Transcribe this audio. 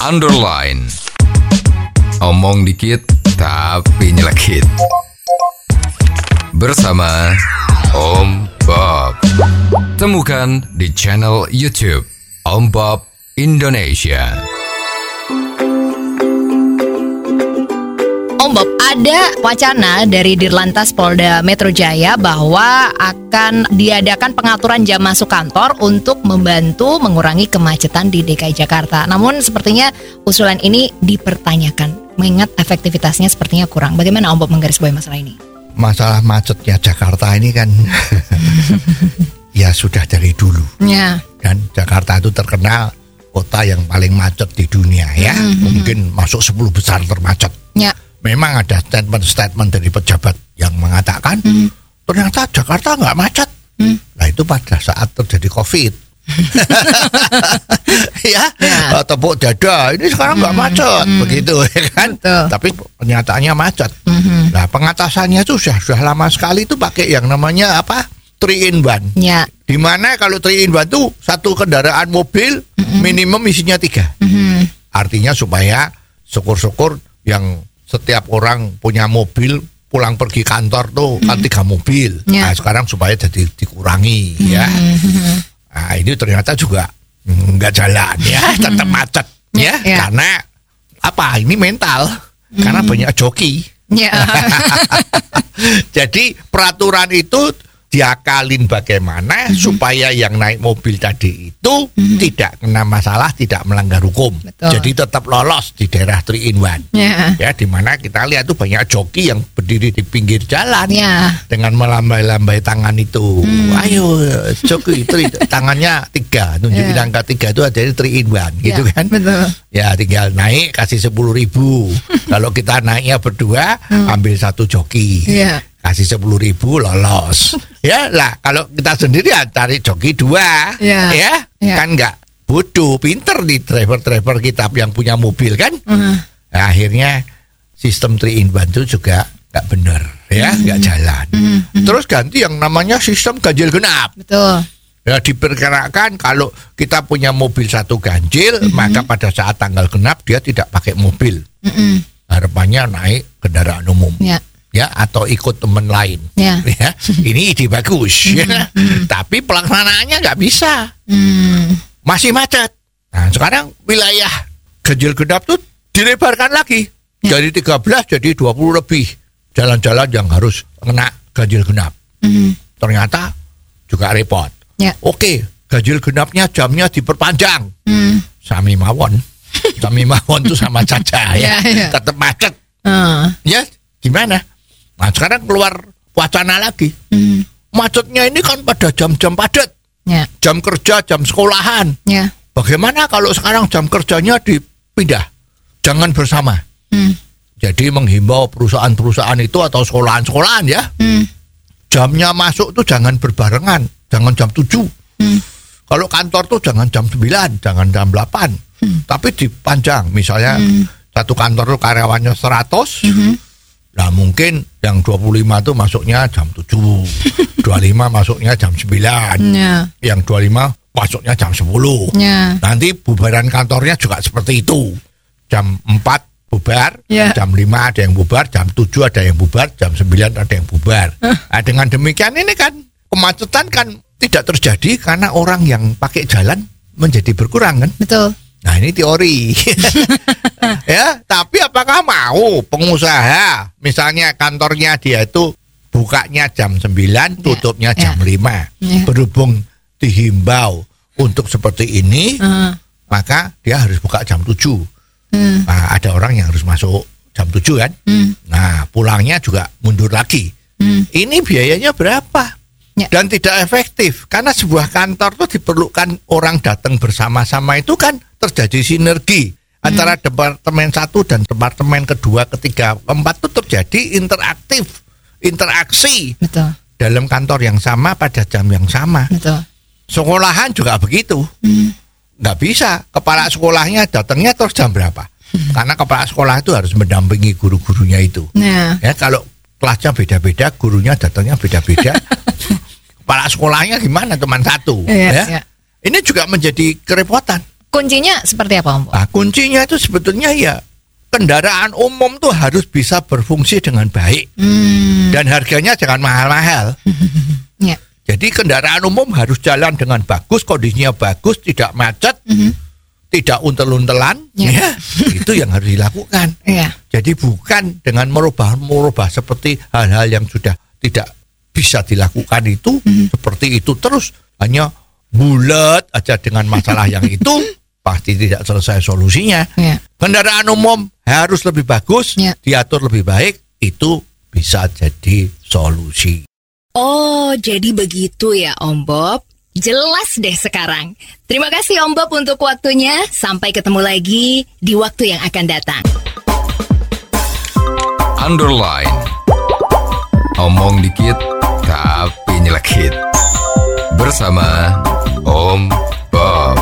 underline. Omong dikit tapi nyelekit. Bersama Om Bob. Temukan di channel YouTube Om Bob Indonesia. Om Bob, ada wacana dari Dirlantas Polda Metro Jaya bahwa akan diadakan pengaturan jam masuk kantor untuk membantu mengurangi kemacetan di DKI Jakarta. Namun sepertinya usulan ini dipertanyakan, mengingat efektivitasnya sepertinya kurang. Bagaimana Om Bob menggarisbawahi masalah ini? Masalah macetnya Jakarta ini kan ya sudah dari dulu Ya, kan Jakarta itu terkenal kota yang paling macet di dunia ya. Mungkin masuk 10 besar termacet. ya, Memang ada statement-statement dari pejabat yang mengatakan ternyata Jakarta nggak macet. Nah itu pada saat terjadi COVID. ya, Ya. Eh, tepuk dada ini sekarang nggak macet. Begitu ya kan? Betul. tapi kenyataannya macet. Nah pengatasannya itu sudah sudah lama sekali itu pakai yang namanya apa? Three in one ya, di mana kalau three in one tuh satu kendaraan mobil minimum isinya tiga. Mhm. artinya supaya syukur-syukur yang setiap orang punya mobil pulang pergi kantor tuh kan tiga mobil. Ya. nah sekarang supaya jadi dikurangi ya. Nah ini ternyata juga mm, nggak jalan ya. Tetap macet ya, Ya. karena apa? Ini mental. Karena banyak joki. Ya, jadi peraturan itu diakalin bagaimana supaya yang naik mobil tadi itu tidak kena masalah, tidak melanggar hukum. Betul. Jadi tetap lolos di daerah 3 in 1. ya, Ya, di mana kita lihat tuh banyak joki yang berdiri di pinggir jalan ya, dengan melambai-lambai tangan itu. Ayo joki tri, tangannya tiga, tunjukin Ya. angka tiga itu ada di 3 in 1 gitu Ya, kan. betul. Ya tinggal naik kasih sepuluh ribu. Kalau kita naiknya berdua ambil satu joki. ya, Kasih sepuluh ribu lolos. ya lah kalau kita sendiri ya cari joki dua. Ya. Ya, Ya. kan nggak bodoh pinter di driver-driver kita yang punya mobil kan. Mhm. Nah, akhirnya sistem 3 in 1 itu juga nggak bener ya nggak jalan. Terus ganti yang namanya sistem ganjil genap. betul. Ya diperkirakan kalau kita punya mobil satu ganjil, Mhm. maka pada saat tanggal genap dia tidak pakai mobil. Mm-mm. Harapannya naik kendaraan umum. Ya, Ya atau ikut teman lain. ya, Ya, ini ide bagus ya. Tapi pelaksanaannya nggak bisa. Hmm. Masih macet. Nah, sekarang wilayah ganjil genap tuh dilebarkan lagi. Ya. Dari 13 jadi 20 lebih jalan-jalan yang harus kena ganjil genap. Mhm. Ternyata juga repot. ya, Oke, ganjil genapnya jamnya diperpanjang. Hmm. Sami mawon. Sami mawon tuh sama saja Ya, ya. ya. Tetap macet. Ah. Ya, gimana? Nah, sekarang keluar wacana lagi. Hmm. Macetnya ini kan pada jam-jam padat. ya, Jam kerja, jam sekolahan. ya, Bagaimana kalau sekarang jam kerjanya dipindah? Jangan bersama. Hmm. Jadi menghimbau perusahaan-perusahaan itu atau sekolahan-sekolahan ya. Hmm. Jamnya masuk tuh jangan berbarengan. Jangan jam 7. Hmm. Kalau kantor tuh jangan jam 9, jangan jam 8. Hmm. Tapi dipanjang. Misalnya satu kantor tuh karyawannya 100. Hmm. Nah mungkin yang 25 tuh masuknya jam 7. 25 masuknya jam 9. ya, Yang 25 masuknya jam 10. ya, Nanti bubaran kantornya juga seperti itu. Jam 4 bubar, Ya. jam 5 ada yang bubar, jam 7 ada yang bubar, jam 9 ada yang bubar. Nah, dengan demikian ini kan kemacetan kan tidak terjadi karena orang yang pakai jalan menjadi berkurang kan. betul. Nah ini teori ya tapi apakah mau pengusaha misalnya kantornya dia itu bukanya jam 9 tutupnya ya. jam 5 Ya. berhubung dihimbau untuk seperti ini Ah. maka dia harus buka jam 7 Hmm. nah, ada orang yang harus masuk jam 7 kan Hmm. nah pulangnya juga mundur lagi Hmm. ini biayanya berapa Ya. dan tidak efektif karena sebuah kantor tuh diperlukan orang datang bersama-sama itu kan terjadi sinergi antara Hmm. departemen satu dan departemen kedua, ketiga, keempat itu terjadi interaktif, interaksi Betul, dalam kantor yang sama pada jam yang sama. betul. Sekolahan juga begitu, Hmm. nggak bisa kepala sekolahnya datangnya terus jam berapa? Hmm. Karena kepala sekolah itu harus mendampingi guru-gurunya itu. Nah, Ya kalau kelasnya beda-beda, gurunya datangnya beda-beda. Kepala sekolahnya gimana? Teman satu. Iya, ya. iya. Ini juga menjadi kerepotan. Kuncinya seperti apa Om? Nah, kuncinya itu sebetulnya ya kendaraan umum tuh harus bisa berfungsi dengan baik Hmm, dan harganya jangan mahal-mahal. ya. Jadi kendaraan umum harus jalan dengan bagus, kondisinya bagus, tidak macet, Mhm. tidak untel-untelan, Ya. ya. itu yang harus dilakukan. Iya. Jadi bukan dengan merubah-merubah seperti hal-hal yang sudah tidak bisa dilakukan itu seperti itu terus hanya bulat aja dengan masalah yang itu pasti tidak selesai solusinya. Iya. Kendaraan umum harus lebih bagus, Ya. diatur lebih baik, itu bisa jadi solusi. Oh, jadi begitu ya Om Bob. Jelas deh sekarang. Terima kasih Om Bob untuk waktunya. Sampai ketemu lagi di waktu yang akan datang. Underline. Omong dikit tapi nyelekit. Bersama Om Bob.